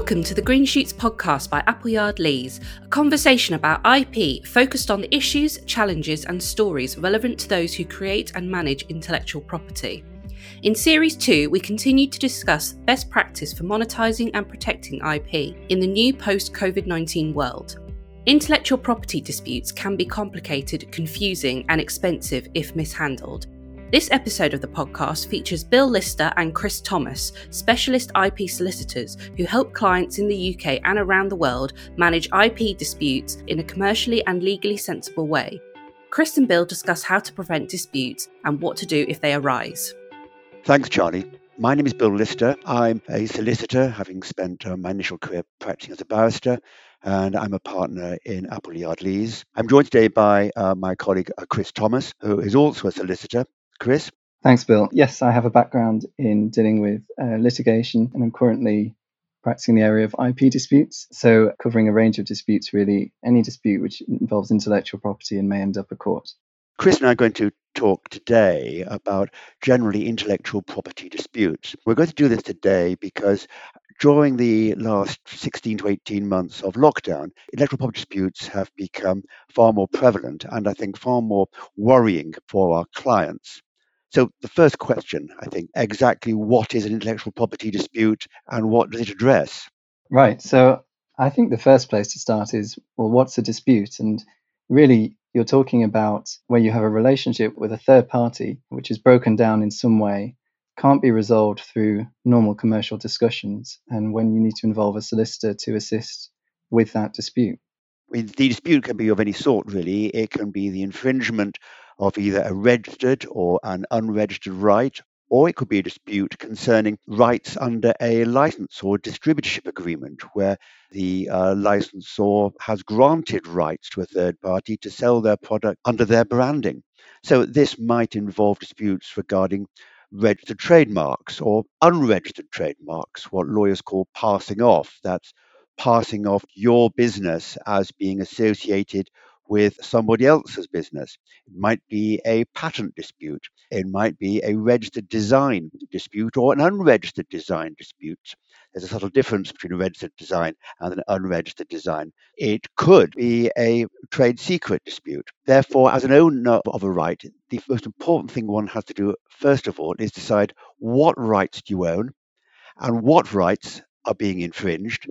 Welcome to the Green Shoots podcast by Appleyard Lees, a conversation about IP focused on the issues, challenges, and stories relevant to those who create and manage intellectual property. In Series 2, we continue to discuss best practice for monetising and protecting IP in the new post COVID 19 world. Intellectual property disputes can be complicated, confusing, and expensive if mishandled. This episode of the podcast features Bill Lister and Chris Thomas, specialist IP solicitors who help clients in the UK and around the world manage IP disputes in a commercially and legally sensible way. Chris and Bill discuss how to prevent disputes and what to do if they arise. Thanks, Charlie. My name is Bill Lister. I'm a solicitor, having spent uh, my initial career practicing as a barrister, and I'm a partner in Appleyard Lees. I'm joined today by uh, my colleague uh, Chris Thomas, who is also a solicitor Chris? Thanks, Bill. Yes, I have a background in dealing with uh, litigation, and I'm currently practicing the area of IP disputes. So, covering a range of disputes, really, any dispute which involves intellectual property and may end up a court. Chris and I are going to talk today about generally intellectual property disputes. We're going to do this today because during the last 16 to 18 months of lockdown, intellectual property disputes have become far more prevalent and I think far more worrying for our clients. So, the first question, I think, exactly what is an intellectual property dispute and what does it address? Right. So, I think the first place to start is well, what's a dispute? And really, you're talking about where you have a relationship with a third party which is broken down in some way, can't be resolved through normal commercial discussions, and when you need to involve a solicitor to assist with that dispute. The dispute can be of any sort, really. It can be the infringement of either a registered or an unregistered right, or it could be a dispute concerning rights under a license or distributorship agreement where the uh, licensor has granted rights to a third party to sell their product under their branding. So this might involve disputes regarding registered trademarks or unregistered trademarks, what lawyers call passing off. That's passing off your business as being associated with somebody else's business. It might be a patent dispute. It might be a registered design dispute or an unregistered design dispute. There's a subtle difference between a registered design and an unregistered design. It could be a trade secret dispute. Therefore, as an owner of a right, the most important thing one has to do, first of all, is decide what rights do you own and what rights are being infringed,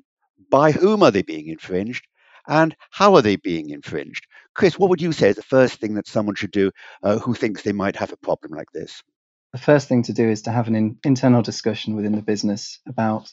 by whom are they being infringed, and how are they being infringed? Chris, what would you say is the first thing that someone should do uh, who thinks they might have a problem like this? The first thing to do is to have an in- internal discussion within the business about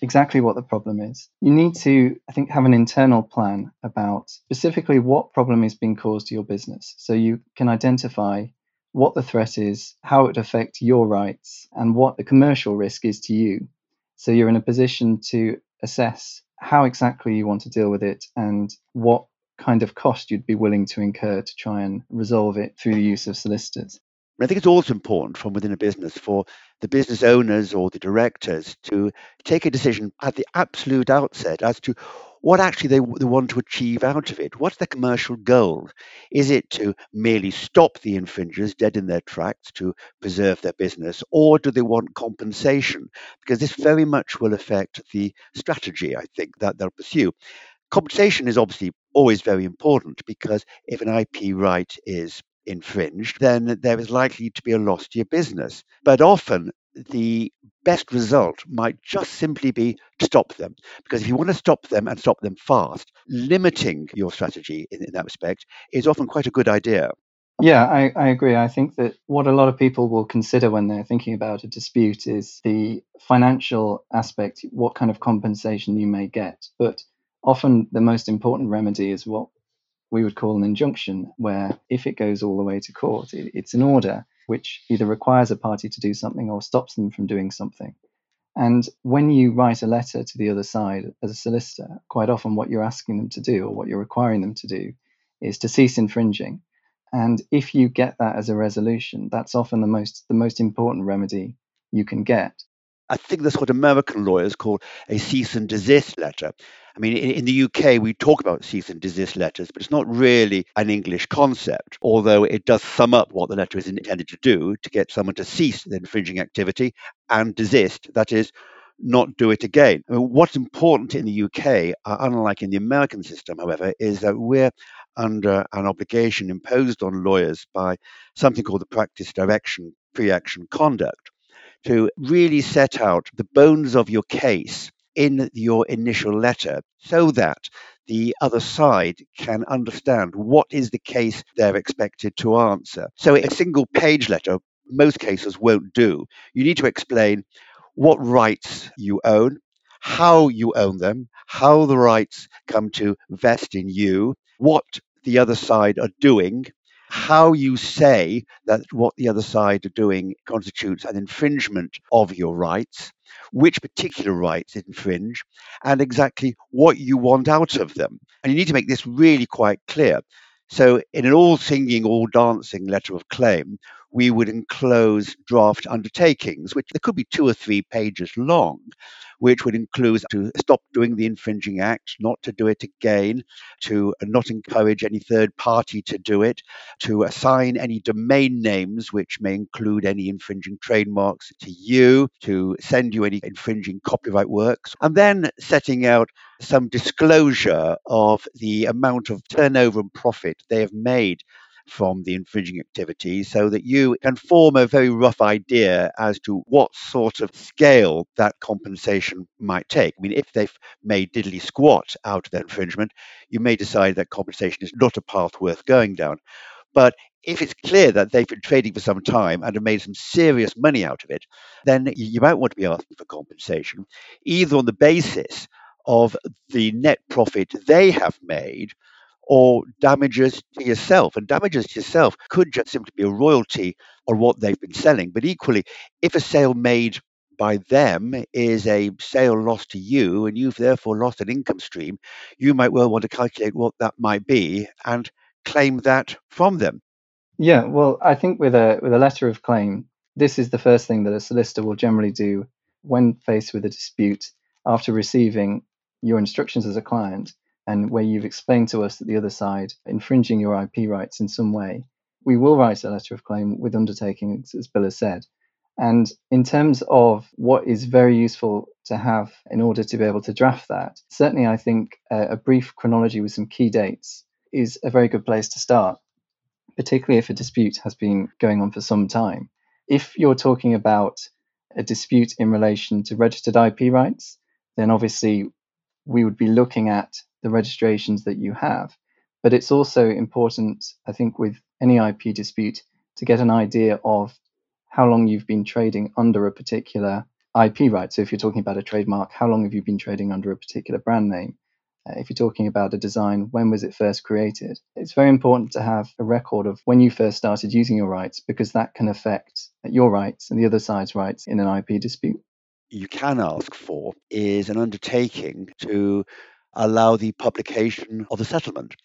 exactly what the problem is. You need to, I think, have an internal plan about specifically what problem is being caused to your business. So you can identify what the threat is, how it would affect your rights, and what the commercial risk is to you. So you're in a position to assess how exactly you want to deal with it and what kind of cost you'd be willing to incur to try and resolve it through the use of solicitors. I think it's also important from within a business for the business owners or the directors to take a decision at the absolute outset as to what actually they, they want to achieve out of it. What's their commercial goal? Is it to merely stop the infringers dead in their tracks to preserve their business, or do they want compensation? Because this very much will affect the strategy, I think, that they'll pursue. Compensation is obviously always very important because if an IP right is infringed, then there is likely to be a loss to your business. But often the best result might just simply be to stop them. Because if you want to stop them and stop them fast, limiting your strategy in, in that respect is often quite a good idea. Yeah, I, I agree. I think that what a lot of people will consider when they're thinking about a dispute is the financial aspect, what kind of compensation you may get. But often the most important remedy is what we would call an injunction, where if it goes all the way to court, it, it's an order which either requires a party to do something or stops them from doing something. And when you write a letter to the other side as a solicitor, quite often what you're asking them to do or what you're requiring them to do is to cease infringing. And if you get that as a resolution, that's often the most the most important remedy you can get. I think that's what American lawyers call a cease and desist letter. I mean, in, in, the UK, we talk about cease and desist letters, but it's not really an English concept, although it does sum up what the letter is intended to do to get someone to cease the infringing activity and desist, that is, not do it again. I mean, what's important in the UK, uh, unlike in the American system, however, is that we're under an obligation imposed on lawyers by something called the practice direction pre action conduct to really set out the bones of your case in your initial letter so that the other side can understand what is the case they're expected to answer. So a single page letter, most cases won't do. You need to explain what rights you own, how you own them, how the rights come to vest in you, what the other side are doing, how you say that what the other side are doing constitutes an infringement of your rights, which particular rights infringe, and exactly what you want out of them. And you need to make this really quite clear. So, in an all singing, all dancing letter of claim, we would enclose draft undertakings, which there could be two or three pages long, which would include to stop doing the infringing act, not to do it again, to not encourage any third party to do it, to assign any domain names which may include any infringing trademarks to you, to send you any infringing copyright works, and then setting out some disclosure of the amount of turnover and profit they have made from the infringing activity so that you can form a very rough idea as to what sort of scale that compensation might take. I mean, if they've made diddly squat out of their infringement, you may decide that compensation is not a path worth going down. But if it's clear that they've been trading for some time and have made some serious money out of it, then you might want to be asking for compensation, either on the basis of the net profit they have made or damages to yourself. And damages to yourself could just simply be a royalty on what they've been selling. But equally, if a sale made by them is a sale lost to you and you've therefore lost an income stream, you might well want to calculate what that might be and claim that from them. Yeah, well, I think with a with a letter of claim, this is the first thing that a solicitor will generally do when faced with a dispute after receiving your instructions as a client and where you've explained to us that the other side infringing your IP rights in some way, we will write a letter of claim with undertakings, as Bill has said. And in terms of what is very useful to have in order to be able to draft that, certainly I think a, a brief chronology with some key dates is a very good place to start, particularly if a dispute has been going on for some time. If you're talking about a dispute in relation to registered IP rights, then obviously we would be looking at the registrations that you have. But it's also important, I think, with any IP dispute to get an idea of how long you've been trading under a particular IP right. So if you're talking about a trademark, how long have you been trading under a particular brand name? Uh, if you're talking about a design, when was it first created? It's very important to have a record of when you first started using your rights because that can affect your rights and the other side's rights in an IP dispute. You can ask for is an undertaking to allow the publication of the settlement.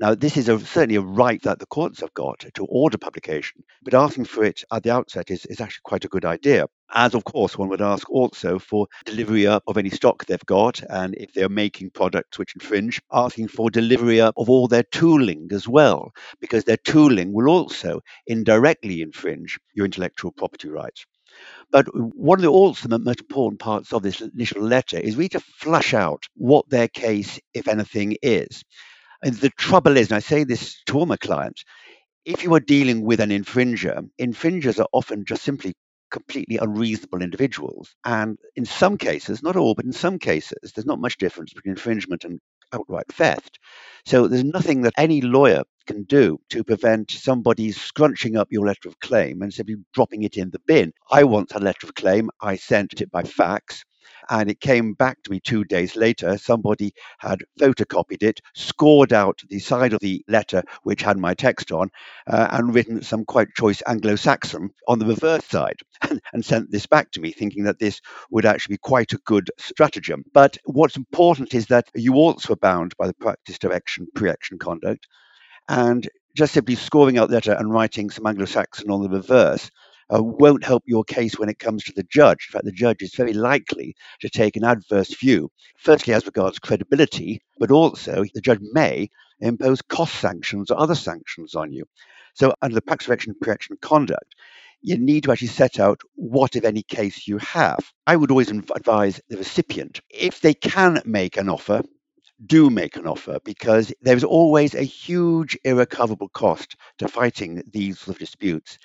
Now, this is a, certainly a right that the courts have got to order publication, but asking for it at the outset is, is actually quite a good idea. As, of course, one would ask also for delivery up of any stock they've got, and if they're making products which infringe, asking for delivery up of all their tooling as well, because their tooling will also indirectly infringe your intellectual property rights. But one of the the most important parts of this initial letter is really to flush out what their case, if anything, is. And the trouble is, and I say this to all my clients, if you are dealing with an infringer, infringers are often just simply completely unreasonable individuals. And in some cases, not all, but in some cases, there's not much difference between infringement and outright theft. So there's nothing that any lawyer can do to prevent somebody scrunching up your letter of claim and simply dropping it in the bin. I once had a letter of claim, I sent it by fax. And it came back to me two days later. Somebody had photocopied it, scored out the side of the letter which had my text on, uh, and written some quite choice Anglo Saxon on the reverse side, and, and sent this back to me, thinking that this would actually be quite a good stratagem. But what's important is that you also are bound by the practice direction pre action conduct. And just simply scoring out letter and writing some Anglo Saxon on the reverse uh, won't help your case when it comes to the judge. In fact, the judge is very likely to take an adverse view, firstly as regards credibility, but also the judge may impose cost sanctions or other sanctions on you. So, under the Practice of Pre-Action Conduct, you need to actually set out what, if any, case you have. I would always advise the recipient, if they can make an offer, do make an offer because there's always a huge irrecoverable cost to fighting these sort of disputes.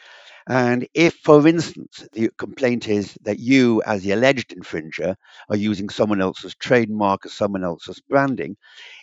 And if, for instance, the complaint is that you, as the alleged infringer, are using someone else's trademark or someone else's branding,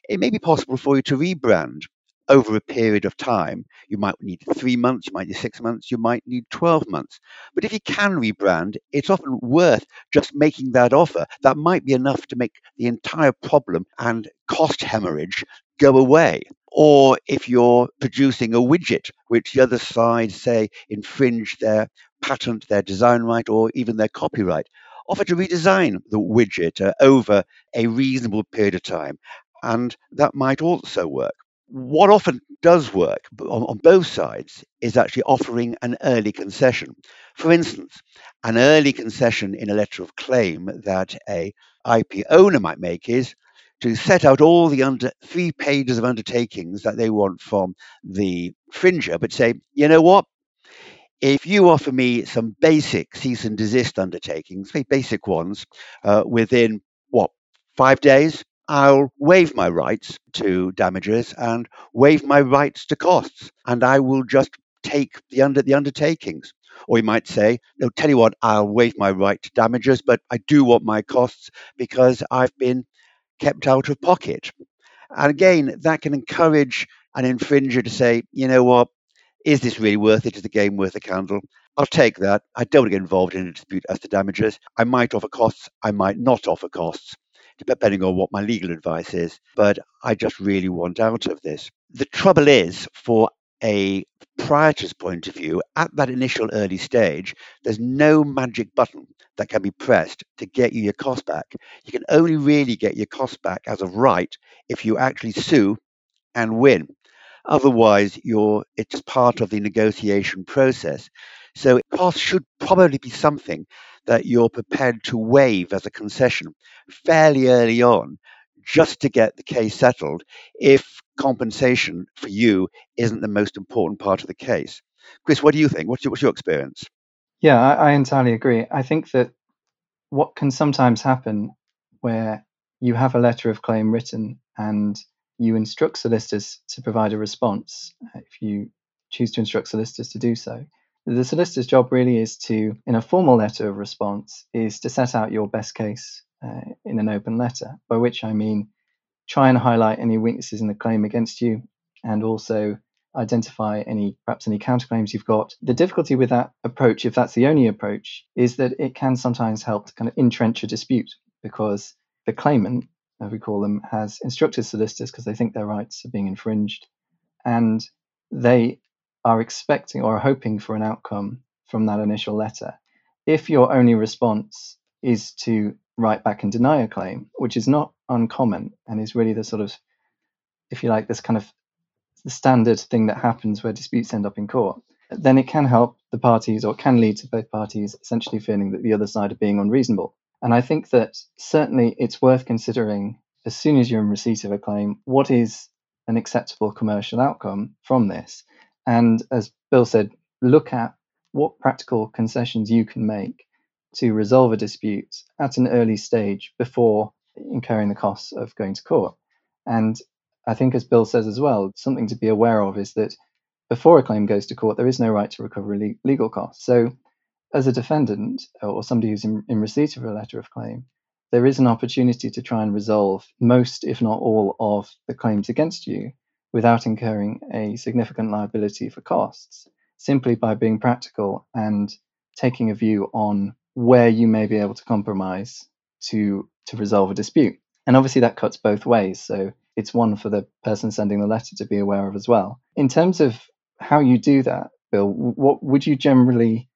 it may be possible for you to rebrand over a period of time. You might need three months, you might need six months, you might need 12 months. But if you can rebrand, it's often worth just making that offer. That might be enough to make the entire problem and cost hemorrhage go away. Or if you're producing a widget which the other side say infringe their patent, their design right, or even their copyright, offer to redesign the widget uh, over a reasonable period of time. And that might also work what often does work on, on, both sides is actually offering an early concession. For instance, an early concession in a letter of claim that a IP owner might make is to set out all the under three pages of undertakings that they want from the fringer, but say, you know what? If you offer me some basic cease and desist undertakings, very basic ones, uh, within what five days, I'll waive my rights to damages and waive my rights to costs, and I will just take the under the undertakings. Or you might say, no, tell you what, I'll waive my right to damages, but I do want my costs because I've been kept out of pocket. And again, that can encourage an infringer to say, you know what, is this really worth it? Is the game worth the candle? I'll take that. I don't want to get involved in a dispute as to damages. I might offer costs, I might not offer costs depending on what my legal advice is. But I just really want out of this. The trouble is, for a proprietor's point of view, at that initial early stage, there's no magic button that can be pressed to get you your cost back. You can only really get your cost back as of right if you actually sue and win. Otherwise, you're it's part of the negotiation process. So cost should probably be something that you're prepared to waive as a concession fairly early on just to get the case settled if compensation for you isn't the most important part of the case. Chris, what do you think? What's your, what's your experience? Yeah, I, I entirely agree. I think that what can sometimes happen where you have a letter of claim written and you instruct solicitors to provide a response uh, if you choose to instruct solicitors to do so the solicitor's job really is to, in a formal letter of response, is to set out your best case uh, in an open letter, by which I mean try and highlight any weaknesses in the claim against you and also identify any perhaps any counterclaims you've got. The difficulty with that approach, if that's the only approach, is that it can sometimes help to kind of entrench a dispute because the claimant, as we call them, has instructed solicitors because they think their rights are being infringed, and they are expecting or are hoping for an outcome from that initial letter. If your only response is to write back and deny a claim, which is not uncommon and is really the sort of, if you like, this kind of the standard thing that happens where disputes end up in court, then it can help the parties or can lead to both parties essentially feeling that the other side are being unreasonable. And I think that certainly it's worth considering as soon as you're in receipt of a claim, what is an acceptable commercial outcome from this? And as Bill said, look at what practical concessions you can make to resolve a dispute at an early stage before incurring the costs of going to court. And I think, as Bill says as well, something to be aware of is that before a claim goes to court, there is no right to recover legal costs. So, as a defendant or somebody who's in, in receipt of a letter of claim, there is an opportunity to try and resolve most, if not all, of the claims against you without incurring a significant liability for costs, simply by being practical and taking a view on where you may be able to compromise to to resolve a dispute. And obviously that cuts both ways. So it's one for the person sending the letter to be aware of as well. In terms of how you do that, Bill, what would you generally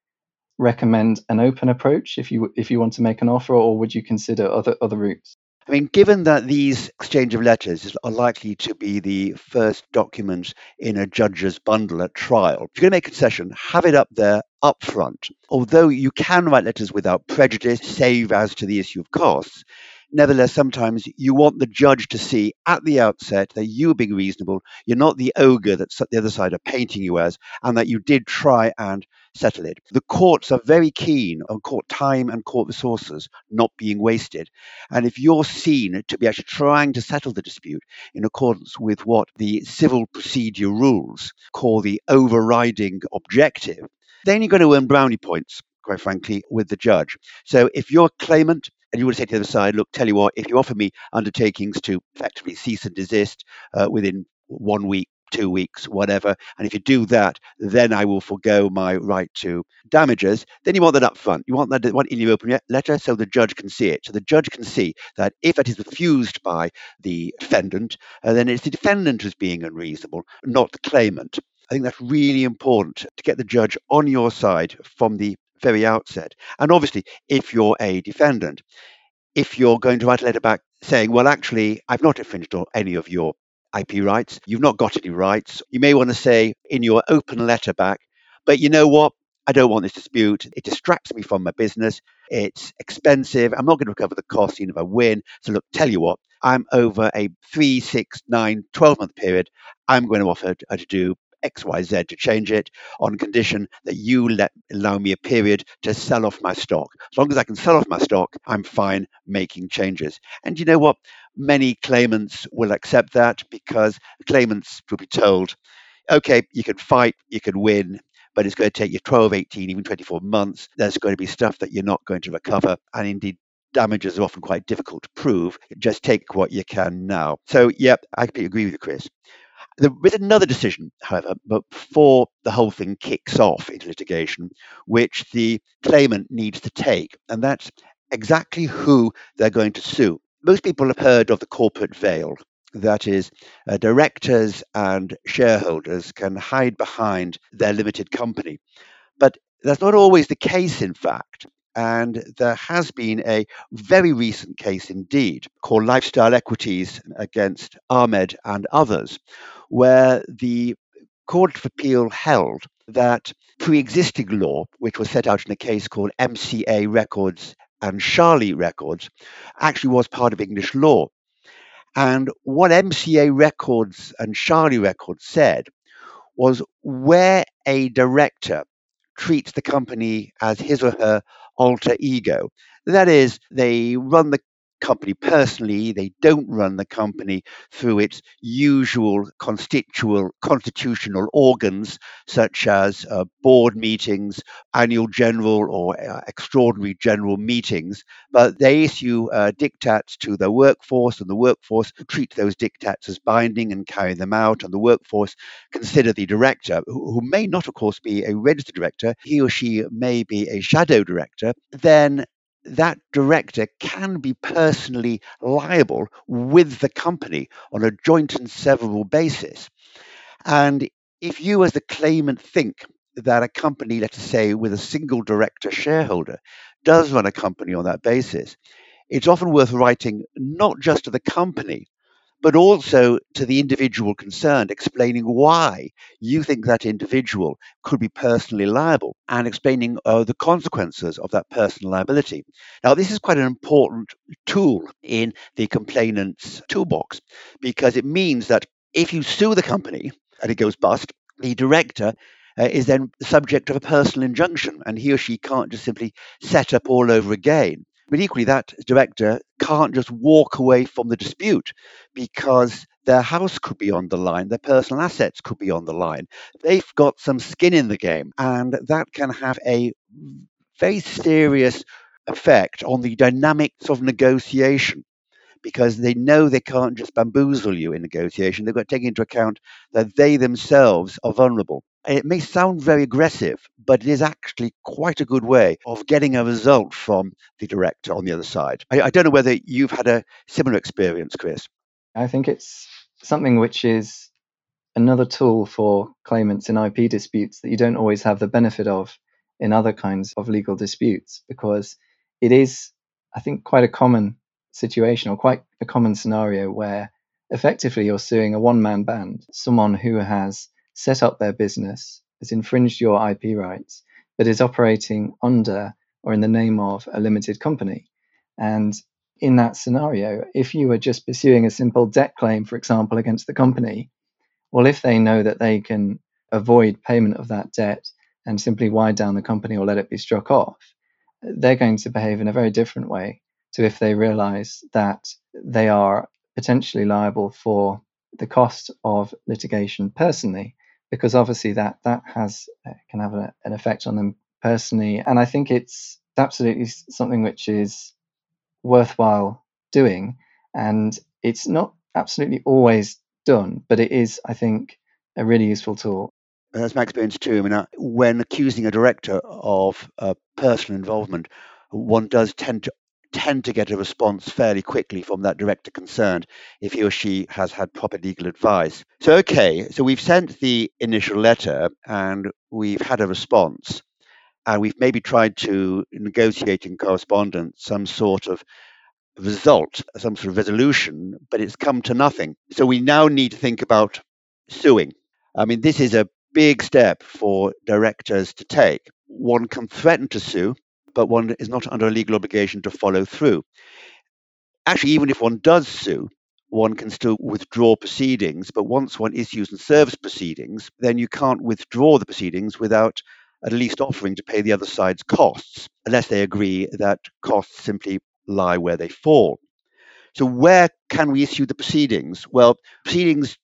recommend an open approach if you if you want to make an offer, or would you consider other other routes? I mean, given that these exchange of letters are likely to be the first document in a judge's bundle at trial, if you're going to make a concession, have it up there up front. Although you can write letters without prejudice, save as to the issue of costs, nevertheless, sometimes you want the judge to see at the outset that you are being reasonable, you're not the ogre that the other side are painting you as, and that you did try and settle it. The courts are very keen on court time and court resources not being wasted. And if you're seen to be actually trying to settle the dispute in accordance with what the civil procedure rules call the overriding objective, then you're going to earn brownie points quite frankly, with the judge. So if you're a claimant and you want to say to the other side, look, tell you what, if you offer me undertakings to effectively cease and desist uh, within one week, two weeks, whatever, and if you do that, then I will forego my right to damages, then you want that up front. You want that one in your open letter so the judge can see it. So the judge can see that if it is refused by the defendant, uh, then it's the defendant who's being unreasonable, not the claimant. I think that's really important to get the judge on your side from the very outset. And obviously, if you're a defendant, if you're going to write a letter back saying, well, actually, I've not infringed on any of your IP rights, you've not got any rights, you may want to say in your open letter back, but you know what? I don't want this dispute. It distracts me from my business. It's expensive. I'm not going to recover the cost even if I win. So, look, tell you what, I'm over a three, six, nine, 12 month period. I'm going to offer to uh, do XYZ to change it on condition that you let allow me a period to sell off my stock. As long as I can sell off my stock, I'm fine making changes. And you know what? Many claimants will accept that because claimants will be told, okay, you can fight, you can win, but it's going to take you 12, 18, even 24 months. There's going to be stuff that you're not going to recover. And indeed, damages are often quite difficult to prove. Just take what you can now. So, yep, I completely agree with you, Chris. There is another decision, however, before the whole thing kicks off into litigation, which the claimant needs to take, and that's exactly who they're going to sue. Most people have heard of the corporate veil. That is, uh, directors and shareholders can hide behind their limited company. But that's not always the case, in fact. And there has been a very recent case indeed called Lifestyle Equities against Ahmed and others, where the Court of Appeal held that pre existing law, which was set out in a case called MCA Records and Charly Records, actually was part of English law. And what MCA Records and Charly Records said was where a director treats the company as his or her alter ego. That is, they run the company personally. They don't run the company through its usual constitutional constitutional organs, such as uh, board meetings, annual general or uh, extraordinary general meetings. But they issue uh, diktats to the workforce, and the workforce treat those diktats as binding and carry them out. And the workforce consider the director, who, who may not, of course, be a registered director. He or she may be a shadow director. Then that director can be personally liable with the company on a joint and severable basis. And if you, as the claimant, think that a company, let's say with a single director shareholder, does run a company on that basis, it's often worth writing not just to the company, but also to the individual concerned, explaining why you think that individual could be personally liable and explaining uh, the consequences of that personal liability. Now, this is quite an important tool in the complainant's toolbox because it means that if you sue the company and it goes bust, the director uh, is then subject of a personal injunction and he or she can't just simply set up all over again. But equally, that director can't just walk away from the dispute because their house could be on the line, their personal assets could be on the line. They've got some skin in the game, and that can have a very serious effect on the dynamics of negotiation because they know they can't just bamboozle you in negotiation. They've got to take into account that they themselves are vulnerable. It may sound very aggressive, but it is actually quite a good way of getting a result from the director on the other side. I, I don't know whether you've had a similar experience, Chris. I think it's something which is another tool for claimants in IP disputes that you don't always have the benefit of in other kinds of legal disputes because it is, I think, quite a common situation or quite a common scenario where effectively you're suing a one man band, someone who has set up their business, has infringed your IP rights, but is operating under or in the name of a limited company. And in that scenario, if you were just pursuing a simple debt claim, for example, against the company, well, if they know that they can avoid payment of that debt and simply wind down the company or let it be struck off, they're going to behave in a very different way to if they realize that they are potentially liable for the cost of litigation personally, because obviously that that has uh, can have a, an effect on them personally. And I think it's absolutely something which is worthwhile doing, and it's not absolutely always done, but it is, I think, a really useful tool. That's my experience too. I mean, uh, when accusing a director of uh, personal involvement, one does tend to tend to get a response fairly quickly from that director concerned if he or she has had proper legal advice. So, okay, so we've sent the initial letter and we've had a response, and we've maybe tried to negotiate in correspondence some sort of result, some sort of resolution, but it's come to nothing. So, we now need to think about suing. I mean, this is a big step for directors to take. One can threaten to sue, but one is not under a legal obligation to follow through. Actually, even if one does sue, one can still withdraw proceedings, but once one issues and serves proceedings, then you can't withdraw the proceedings without at least offering to pay the other side's costs, unless they agree that costs simply lie where they fall. So, where can we issue the proceedings? Well, proceedings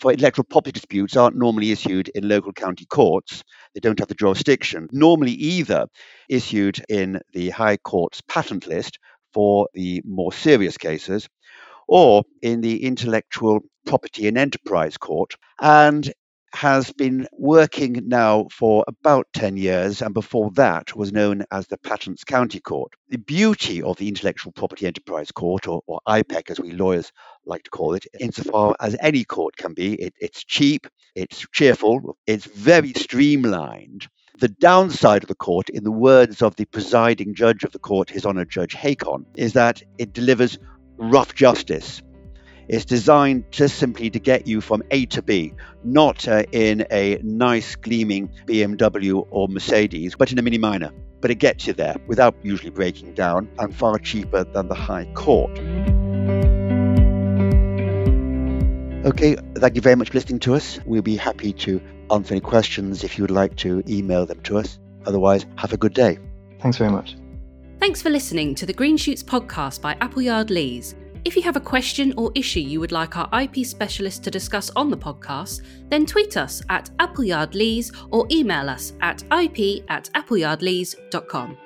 for intellectual property disputes aren't normally issued in local county courts. They don't have the jurisdiction. Normally, either issued in the High Court's patent list for the more serious cases, or in the Intellectual Property and Enterprise Court. And has been working now for about 10 years, and before that was known as the Patents County Court. The beauty of the Intellectual Property Enterprise Court, or, or IPEC as we lawyers like to call it, insofar as any court can be, it, it's cheap, it's cheerful, it's very streamlined. The downside of the court, in the words of the presiding judge of the court, His Honour Judge Hacon, is that it delivers rough justice it's designed just simply to get you from A to B, not uh, in a nice gleaming BMW or Mercedes, but in a Mini Minor. But it gets you there without usually breaking down and far cheaper than the High Court. Okay, thank you very much for listening to us. We'll be happy to answer any questions if you would like to email them to us. Otherwise, have a good day. Thanks very much. Thanks for listening to the Green Shoots podcast by Appleyard Lees. If you have a question or issue you would like our IP specialist to discuss on the podcast, then tweet us at appleyardlees or email us at ip at appleyardlees.com.